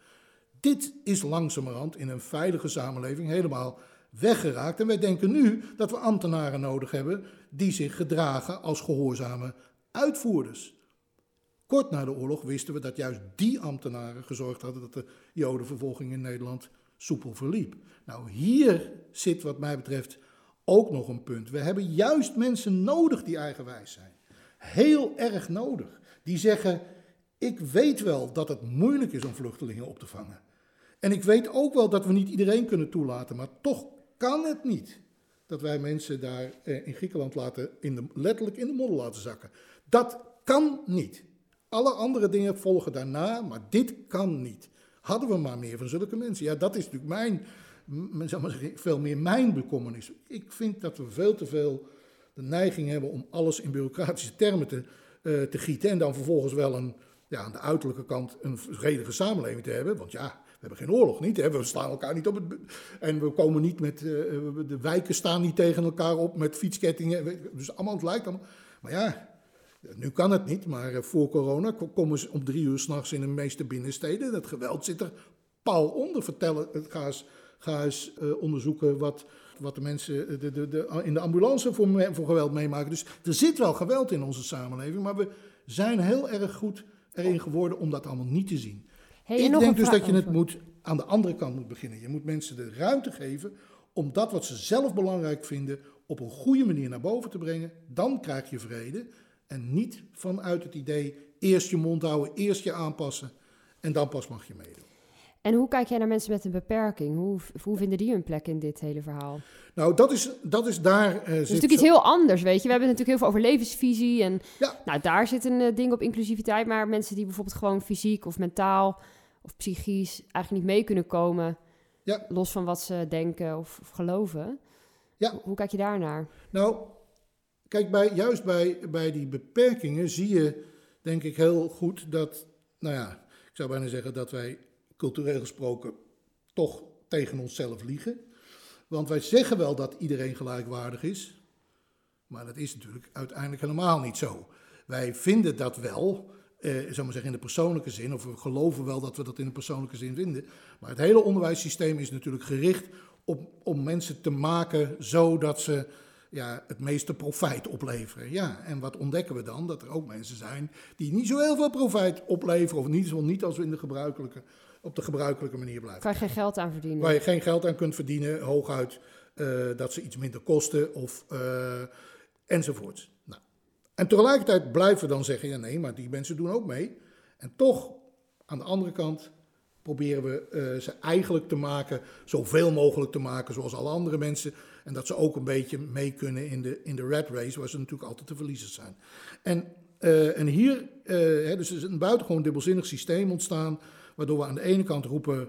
Dit is langzamerhand in een veilige samenleving helemaal weggeraakt. En wij denken nu dat we ambtenaren nodig hebben die zich gedragen als gehoorzame uitvoerders. Kort na de oorlog wisten we dat juist die ambtenaren gezorgd hadden dat de Jodenvervolging in Nederland soepel verliep. Nou, hier zit wat mij betreft ook nog een punt. We hebben juist mensen nodig die eigenwijs zijn. Heel erg nodig. Die zeggen: Ik weet wel dat het moeilijk is om vluchtelingen op te vangen. En ik weet ook wel dat we niet iedereen kunnen toelaten, maar toch kan het niet dat wij mensen daar eh, in Griekenland laten in de, letterlijk in de modder laten zakken. Dat kan niet. Alle andere dingen volgen daarna, maar dit kan niet. Hadden we maar meer van zulke mensen. Ja, dat is natuurlijk mijn, zeg maar veel meer mijn bekommernis. Ik vind dat we veel te veel de neiging hebben om alles in bureaucratische termen te, uh, te gieten en dan vervolgens wel een, ja, aan de uiterlijke kant een vredige samenleving te hebben. Want ja, hebben geen oorlog, niet? Hè? We slaan elkaar niet op het. En we komen niet met. Uh, de wijken staan niet tegen elkaar op met fietskettingen. Dus allemaal, het lijkt allemaal. Maar ja, Nu kan het niet, maar voor corona komen ze om drie uur s'nachts in de meeste binnensteden. Dat geweld zit er pal onder. Vertellen, ga eens, ga eens onderzoeken wat, wat de mensen de, de, de, in de ambulance voor, voor geweld meemaken. Dus er zit wel geweld in onze samenleving, maar we zijn heel erg goed erin geworden om dat allemaal niet te zien. Ik denk dus dat je het moet, aan de andere kant moet beginnen. Je moet mensen de ruimte geven om dat wat ze zelf belangrijk vinden op een goede manier naar boven te brengen. Dan krijg je vrede. En niet vanuit het idee eerst je mond houden, eerst je aanpassen en dan pas mag je meedoen. En hoe kijk jij naar mensen met een beperking? Hoe, hoe vinden die hun plek in dit hele verhaal? Nou, dat is, dat is daar. Uh, dat is natuurlijk iets heel anders, weet je. We hebben natuurlijk heel veel over levensvisie. En ja. nou, daar zit een uh, ding op inclusiviteit. Maar mensen die bijvoorbeeld gewoon fysiek of mentaal of psychisch eigenlijk niet mee kunnen komen. Ja. Los van wat ze denken of, of geloven. Ja. Hoe, hoe, kijk je daar naar? Nou, kijk, bij, juist bij, bij die beperkingen zie je, denk ik, heel goed dat. Nou ja, ik zou bijna zeggen dat wij cultureel gesproken toch tegen onszelf liegen. Want wij zeggen wel dat iedereen gelijkwaardig is, maar dat is natuurlijk uiteindelijk helemaal niet zo. Wij vinden dat wel, eh, zou maar zeggen in de persoonlijke zin, of we geloven wel dat we dat in de persoonlijke zin vinden. Maar het hele onderwijssysteem is natuurlijk gericht op, om mensen te maken zodat ze ja, het meeste profijt opleveren. Ja, en wat ontdekken we dan? Dat er ook mensen zijn die niet zo heel veel profijt opleveren, of niet, niet als we in de gebruikelijke op de gebruikelijke manier blijven. Waar je geen geld aan verdienen. Waar je geen geld aan kunt verdienen, hooguit uh, dat ze iets minder kosten of uh, enzovoorts. En tegelijkertijd blijven we dan zeggen, ja nee, maar die mensen doen ook mee. En toch, aan de andere kant, proberen we uh, ze eigenlijk te maken, zoveel mogelijk te maken zoals alle andere mensen. En dat ze ook een beetje mee kunnen in de, in de rat race, waar ze natuurlijk altijd te verliezen zijn. En, en hier, hè, dus is een buitengewoon dubbelzinnig systeem ontstaan Waardoor we aan de ene kant roepen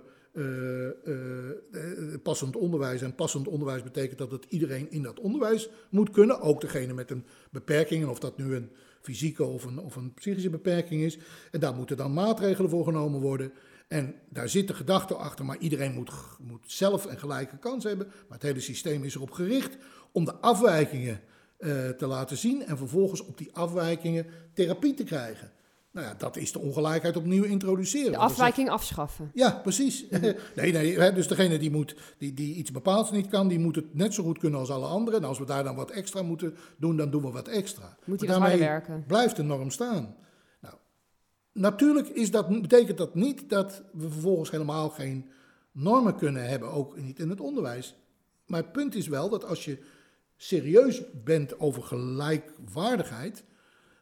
passend onderwijs. En passend onderwijs betekent dat het iedereen in dat onderwijs moet kunnen. Ook degene met een beperking. Of dat nu een fysieke of een, of een psychische beperking is. En daar moeten dan maatregelen voor genomen worden. En daar zit de gedachte achter, maar iedereen moet, moet zelf een gelijke kans hebben. Maar het hele systeem is erop gericht om de afwijkingen te laten zien en vervolgens op die afwijkingen therapie te krijgen. Nou ja, dat is de ongelijkheid opnieuw introduceren. De afwijking afschaffen. Ja, precies. nee, nee, dus degene die, moet, die, die iets bepaalds niet kan, die moet het net zo goed kunnen als alle anderen. En als we daar dan wat extra moeten doen, dan doen we wat extra. Moet hij daarmee werken. blijft de norm staan. Nou, natuurlijk is dat, betekent dat niet dat we vervolgens helemaal geen normen kunnen hebben, ook niet in het onderwijs. Maar het punt is wel dat als je serieus bent over gelijkwaardigheid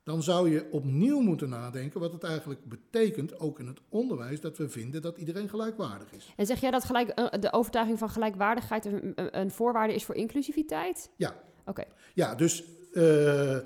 dan zou je opnieuw moeten nadenken wat het eigenlijk betekent, ook in het onderwijs, dat we vinden dat iedereen gelijkwaardig is. En zeg jij dat gelijk, eh, de overtuiging van gelijkwaardigheid een, voorwaarde is voor inclusiviteit? Ja. Oké. Ja, dus uh,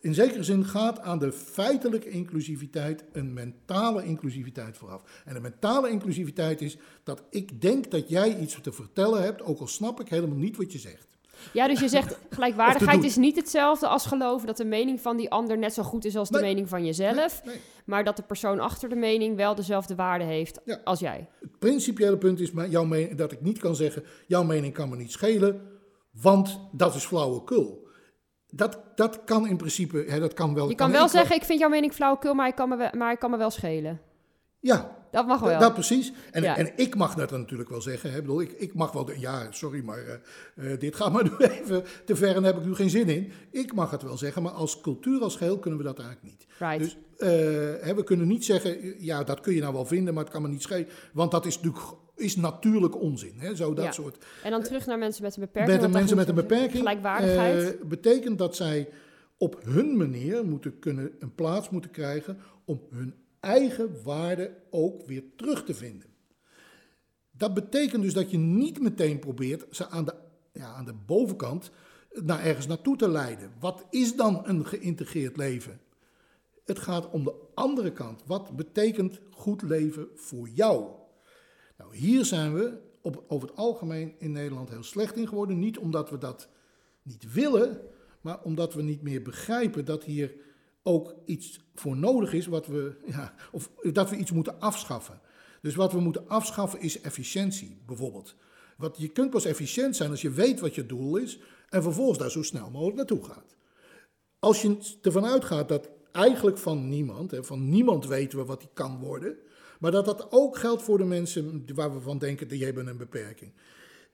in zekere zin gaat aan de feitelijke inclusiviteit een mentale inclusiviteit vooraf. En de mentale inclusiviteit is dat ik denk dat jij iets te vertellen hebt, ook al snap ik helemaal niet wat je zegt. Ja, dus je zegt gelijkwaardigheid is niet hetzelfde als geloven dat de mening van die ander net zo goed is als de mening van jezelf. Maar dat de persoon achter de mening wel dezelfde waarde heeft als jij. Het principiële punt is jouw mening, dat ik niet kan zeggen: jouw mening kan me niet schelen, want dat is flauwekul. Dat, dat kan in principe, hè, dat kan wel. Je kan, wel zeggen: ik vind jouw mening flauwekul, maar ik kan me, maar ik kan me wel schelen. Ja, dat mag wel. Dat precies. En, en ik mag dat natuurlijk wel zeggen. Hè. Ik, bedoel, ik, ik mag wel, ja, sorry, maar uh, dit gaat maar nu even te ver en daar heb ik nu geen zin in. Ik mag het wel zeggen, maar als cultuur als geheel kunnen we dat eigenlijk niet. Right. Dus uh, hè, we kunnen niet zeggen, ja, dat kun je nou wel vinden, maar het kan me niet schelen. Want dat is natuurlijk is natuurlijk onzin. Hè? Zo dat soort. En dan terug naar mensen met een beperking. Met mensen met een beperking. Gelijkwaardigheid. betekent dat zij op hun manier moeten kunnen een plaats moeten krijgen om hun eigen waarde ook weer terug te vinden. Dat betekent dus dat je niet meteen probeert ze aan de, ja, aan de bovenkant naar ergens naartoe te leiden. Wat is dan een geïntegreerd leven? Het gaat om de andere kant. Wat betekent goed leven voor jou? Nou, hier zijn we op, over het algemeen in Nederland heel slecht in geworden. Niet omdat we dat niet willen, maar omdat we niet meer begrijpen dat hier ook iets voor nodig is, wat we, ja, of dat we iets moeten afschaffen. Dus wat we moeten afschaffen is efficiëntie, bijvoorbeeld. Want je kunt pas efficiënt zijn als je weet wat je doel is en vervolgens daar zo snel mogelijk naartoe gaat. als je ervan uitgaat dat eigenlijk van niemand, hè, van niemand weten we wat die kan worden, maar dat dat ook geldt voor de mensen waar we van denken, die hebben een beperking.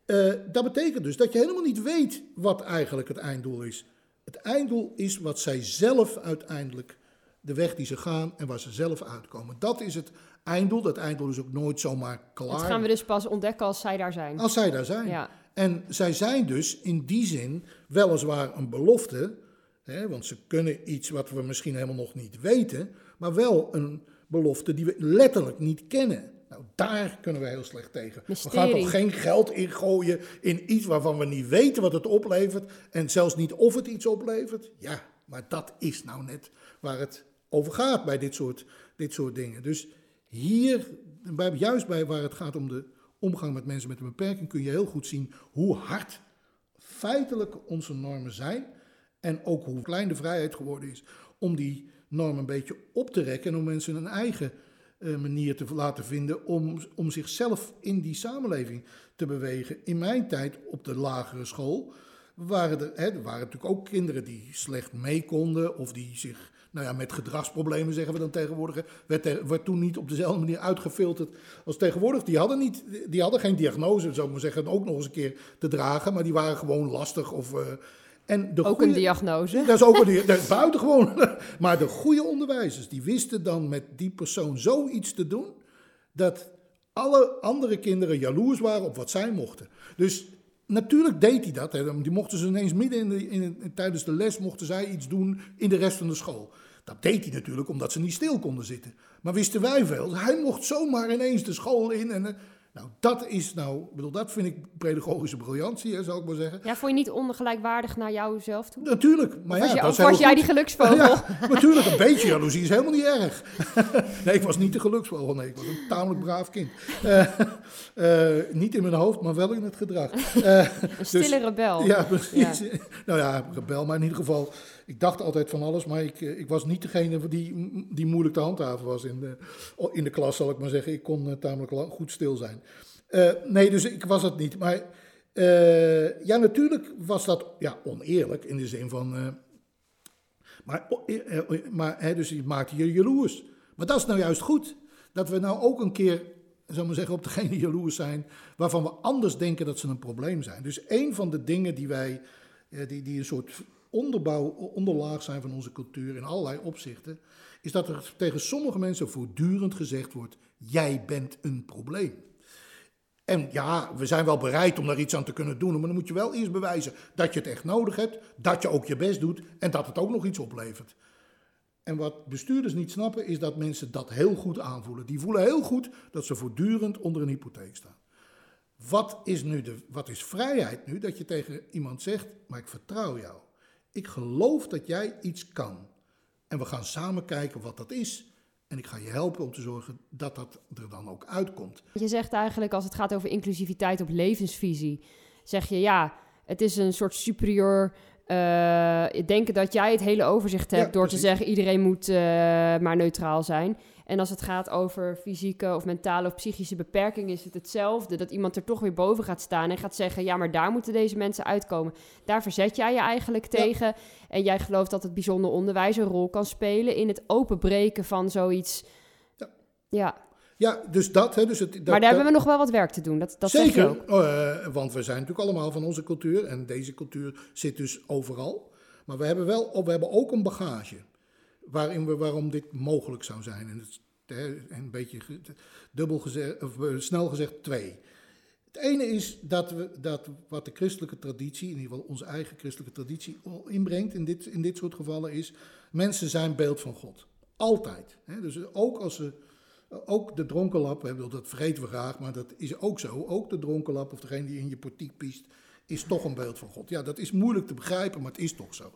Uh, dat betekent dus dat je helemaal niet weet wat eigenlijk het einddoel is. Het einddoel is wat zij zelf uiteindelijk, de weg die ze gaan en waar ze zelf uitkomen. Dat is het einddoel. Dat einddoel is ook nooit zomaar klaar. Dat gaan we dus pas ontdekken als zij daar zijn. Als zij daar zijn. Ja. En zij zijn dus in die zin weliswaar een belofte, hè, want ze kunnen iets wat we misschien helemaal nog niet weten, maar wel een belofte die we letterlijk niet kennen. Nou, daar kunnen we heel slecht tegen. We gaan toch geen geld ingooien in iets waarvan we niet weten wat het oplevert en zelfs niet of het iets oplevert? Ja, maar dat is nou net waar het over gaat bij dit soort, dit soort dingen. Dus hier, juist bij waar het gaat om de omgang met mensen met een beperking, kun je heel goed zien hoe hard feitelijk onze normen zijn. En ook hoe klein de vrijheid geworden is om die normen een beetje op te rekken en om mensen een eigen manier te laten vinden om, om zichzelf in die samenleving te bewegen. In mijn tijd op de lagere school waren er, hè, er waren natuurlijk ook kinderen die slecht mee konden of die zich nou ja, met gedragsproblemen zeggen we dan tegenwoordig, werd, werd toen niet op dezelfde manier uitgefilterd als tegenwoordig. Die hadden, niet, die hadden geen diagnose, zou ik maar zeggen, ook nog eens een keer te dragen, maar die waren gewoon lastig of... Uh, en de ook een diagnose. Dat is ook een diagnose, buitengewoon. Maar de goede onderwijzers, die wisten dan met die persoon zoiets te doen, dat alle andere kinderen jaloers waren op wat zij mochten. Dus natuurlijk deed hij dat. Hè. Die mochten ze ineens midden in de, in, tijdens de les, mochten zij iets doen in de rest van de school. Dat deed hij natuurlijk omdat ze niet stil konden zitten. Maar wisten wij veel, hij mocht zomaar ineens de school in. En, nou, dat is nou, bedoel, dat vind ik pedagogische briljantie, hè, zou ik maar zeggen. Ja, vond je niet ongelijkwaardig naar jouzelf toe? Natuurlijk, maar ja, je, dat was jij die geluksvogel? Ja, natuurlijk, een beetje jaloezie is helemaal niet erg. nee, ik was niet de geluksvogel, nee, ik was een tamelijk braaf kind. Uh, uh, niet in mijn hoofd, maar wel in het gedrag. Uh, een stille dus, rebel. Ja, precies. Ja. nou ja, rebel, maar in ieder geval ik dacht altijd van alles, maar ik, eh, ik was niet degene die, die moeilijk te handhaven was in de, in de klas, zal ik maar zeggen. Ik kon uh, tamelijk goed stil zijn. Uh, nee, dus ik was het niet. Maar ja, natuurlijk was dat ja, oneerlijk in de zin van. maar maar hè, dus je maakte je jaloers. Maar dat is nou juist goed. Dat we nou ook een keer, zal maar zeggen, op degene jaloers zijn waarvan we anders denken dat ze een probleem zijn. Dus een van de dingen die wij, die, die een soort onderbouw, onderlaag zijn van onze cultuur in allerlei opzichten, is dat er tegen sommige mensen voortdurend gezegd wordt: jij bent een probleem. En ja, we zijn wel bereid om daar iets aan te kunnen doen, maar dan moet je wel eerst bewijzen dat je het echt nodig hebt, dat je ook je best doet en dat het ook nog iets oplevert. En wat bestuurders niet snappen, is dat mensen dat heel goed aanvoelen. Die voelen heel goed dat ze voortdurend onder een hypotheek staan. Wat is nu de, wat is vrijheid nu? Dat je tegen iemand zegt, maar ik vertrouw jou. Ik geloof dat jij iets kan. En we gaan samen kijken wat dat is. En ik ga je helpen om te zorgen dat dat er dan ook uitkomt. Je zegt eigenlijk als het gaat over inclusiviteit op levensvisie, zeg je ja, het is een soort superieur uh, denken dat jij het hele overzicht hebt door te zeggen iedereen moet uh, maar neutraal zijn. En als het gaat over fysieke of mentale of psychische beperking, is het hetzelfde. Dat iemand er toch weer boven gaat staan en gaat zeggen: ja, maar daar moeten deze mensen uitkomen. Daar verzet jij je eigenlijk tegen. En jij gelooft dat het bijzonder onderwijs een rol kan spelen in het openbreken van zoiets. Ja. ja. Ja, dus dat. Hè, dus het, dat, maar daar hebben we nog wel wat werk te doen. Dat, dat zeker, uh, want we zijn natuurlijk allemaal van onze cultuur. En deze cultuur zit dus overal. Maar we hebben, wel, we hebben ook een bagage waarin we, waarom dit mogelijk zou zijn. En het, een beetje dubbel gezegd, of eh, snel gezegd twee. Het ene is dat, we, dat wat de christelijke traditie, in ieder geval onze eigen christelijke traditie, inbrengt in dit, in dit soort gevallen is, mensen zijn beeld van God. Altijd. Hè? Dus ook als ze, ook de dronkenlap, dat vergeten we graag, maar dat is ook zo. Ook de dronkenlap of degene die in je portiek piest, is toch een beeld van God. Ja, dat is moeilijk te begrijpen, maar het is toch zo.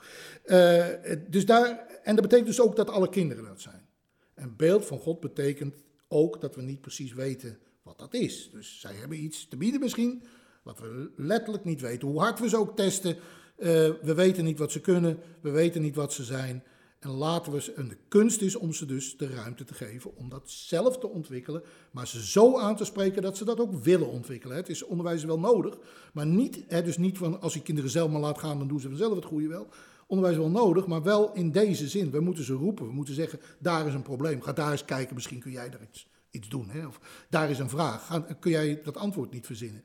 Uh, dus daar, en dat betekent dus ook dat alle kinderen dat zijn. Een beeld van God betekent ook dat we niet precies weten wat dat is. Dus zij hebben iets te bieden misschien, wat we letterlijk niet weten. Hoe hard we ze ook testen, uh, we weten niet wat ze kunnen, we weten niet wat ze zijn. En laten we ze, en de kunst is om ze dus de ruimte te geven om dat zelf te ontwikkelen, maar ze zo aan te spreken dat ze dat ook willen ontwikkelen. Het is onderwijs wel nodig, maar niet, hè, dus niet van als je kinderen zelf maar laat gaan, dan doen ze vanzelf het goede wel. onderwijs wel nodig, maar wel in deze zin. We moeten ze roepen, we moeten zeggen, daar is een probleem. Ga daar eens kijken, misschien kun jij daar iets, iets doen. Hè? Of daar is een vraag, kun jij dat antwoord niet verzinnen.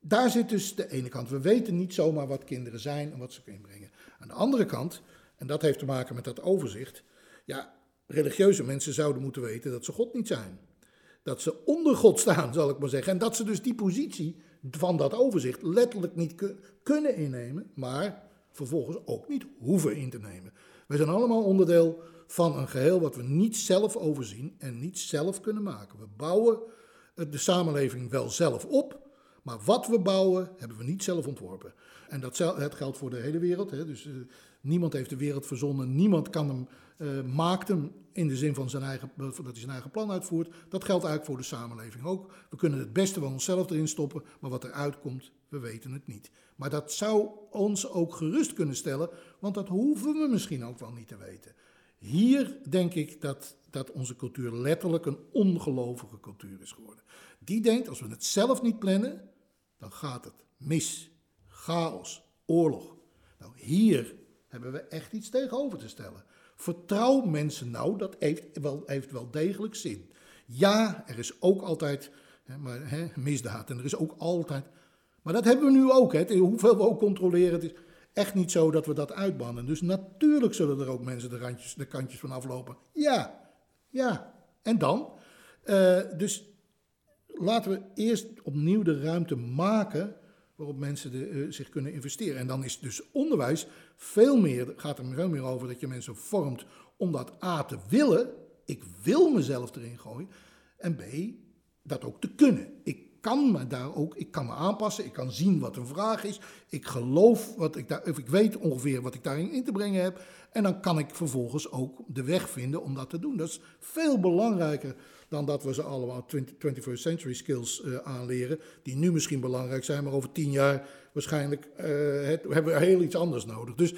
Daar zit dus de ene kant. We weten niet zomaar wat kinderen zijn en wat ze kunnen brengen. Aan de andere kant, en dat heeft te maken met dat overzicht. Ja, religieuze mensen zouden moeten weten dat ze God niet zijn. Dat ze onder God staan, zal ik maar zeggen. En dat ze dus die positie van dat overzicht letterlijk niet kunnen innemen, maar vervolgens ook niet hoeven in te nemen. We zijn allemaal onderdeel van een geheel wat we niet zelf overzien en niet zelf kunnen maken. We bouwen de samenleving wel zelf op, maar wat we bouwen hebben we niet zelf ontworpen. En dat geldt voor de hele wereld. Hè. Dus uh, niemand heeft de wereld verzonnen, niemand kan hem, uh, maakt hem in de zin van zijn eigen, dat hij zijn eigen plan uitvoert. Dat geldt eigenlijk voor de samenleving ook. We kunnen het beste van onszelf erin stoppen, maar wat eruit komt, we weten het niet. Maar dat zou ons ook gerust kunnen stellen, want dat hoeven we misschien ook wel niet te weten. Hier denk ik dat, dat onze cultuur letterlijk een ongelovige cultuur is geworden. Die denkt, als we het zelf niet plannen, dan gaat het mis. Chaos, oorlog. Nou, hier hebben we echt iets tegenover te stellen. Vertrouw mensen nou, dat heeft wel, heeft wel degelijk zin. Ja, er is ook altijd hè, maar, hè, misdaad en er is ook altijd. Maar dat hebben we nu ook. Hè. Hoeveel we ook controleren, het is echt niet zo dat we dat uitbannen. Dus natuurlijk zullen er ook mensen de, randjes, de kantjes van aflopen. Ja, ja. En dan? Uh, dus laten we eerst opnieuw de ruimte maken waarop mensen de, uh, zich kunnen investeren. En dan is dus onderwijs veel meer, gaat er veel meer over dat je mensen vormt om dat A te willen. Ik wil mezelf erin gooien. En B, dat ook te kunnen. Ik kan me daar ook, ik kan me aanpassen, ik kan zien wat een vraag is. Ik geloof wat ik daar, of ik weet ongeveer wat ik daarin in te brengen heb. En dan kan ik vervolgens ook de weg vinden om dat te doen. Dat is veel belangrijker dan dat we ze allemaal 21st century skills uh, aanleren, die nu misschien belangrijk zijn, maar over tien jaar waarschijnlijk het, hebben we heel iets anders nodig. Dus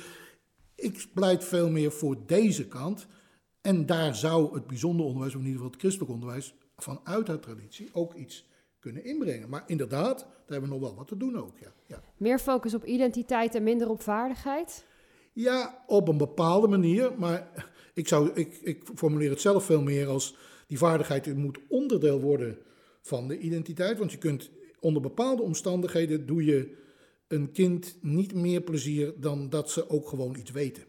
ik pleit veel meer voor deze kant. En daar zou het bijzonder onderwijs, of in ieder geval het christelijk onderwijs, vanuit haar traditie ook iets kunnen inbrengen. Maar inderdaad, daar hebben we nog wel wat te doen ook. Ja. ja. Meer focus op identiteit en minder op vaardigheid? Ja, op een bepaalde manier. Maar ik, zou, ik, ik formuleer het zelf veel meer als die vaardigheid moet onderdeel worden van de identiteit. Want je kunt onder bepaalde omstandigheden doe je een kind niet meer plezier dan dat ze ook gewoon iets weten.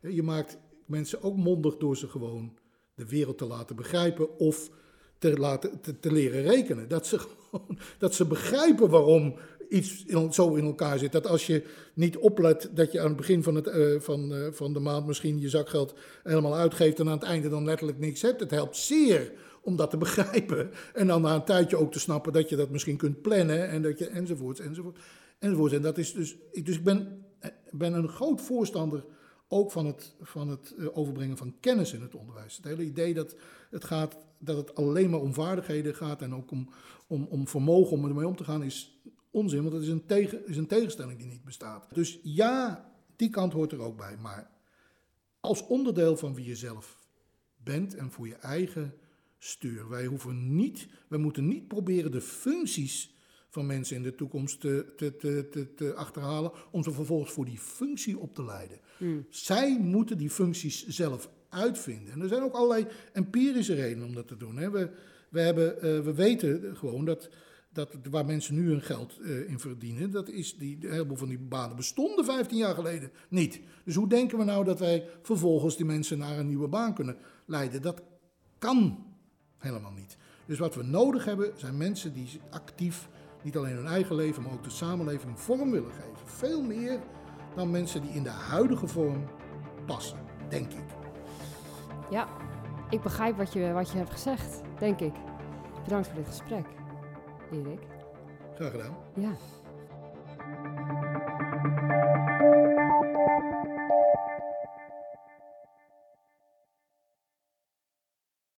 Je maakt mensen ook mondig door ze gewoon de wereld te laten begrijpen of te, laten, te, leren rekenen. Dat ze, gewoon, dat ze begrijpen waarom iets zo in elkaar zit. Dat als je niet oplet dat je aan het begin van, het, uh, van, uh, van de maand misschien je zakgeld helemaal uitgeeft en aan het einde dan letterlijk niks hebt. Het helpt zeer om dat te begrijpen. En dan na een tijdje ook te snappen dat je dat misschien kunt plannen en dat je enzovoort, enzovoort, enzovoort. En dat is dus, dus ik ben, eh, ben een groot voorstander ook van het, van het overbrengen van kennis in het onderwijs. Het hele idee dat het, gaat, dat het alleen maar om vaardigheden gaat en ook om, om, om vermogen om ermee om te gaan, is onzin, want het is een, tegen, is een tegenstelling die niet bestaat. Dus ja, die kant hoort er ook bij. Maar als onderdeel van wie je zelf bent en voor je eigen stuur. Wij hoeven niet, wij moeten niet proberen de functies van mensen in de toekomst te, te, te, te, achterhalen, om ze vervolgens voor die functie op te leiden. Hmm. Zij moeten die functies zelf uitvinden. En er zijn ook allerlei empirische redenen om dat te doen. Hè. We, we, hebben, uh, we weten gewoon dat dat, waar mensen nu hun geld uh, in verdienen, dat is die, een heleboel van die banen bestonden 15 jaar geleden niet. Dus hoe denken we nou dat wij vervolgens die mensen naar een nieuwe baan kunnen leiden? Dat kan helemaal niet. Dus wat we nodig hebben zijn mensen die actief niet alleen hun eigen leven, maar ook de samenleving vorm willen geven. Veel meer dan mensen die in de huidige vorm passen, denk ik. Ja, ik begrijp wat je, wat je hebt gezegd, denk ik. Bedankt voor dit gesprek. Erik. Graag gedaan. Ja.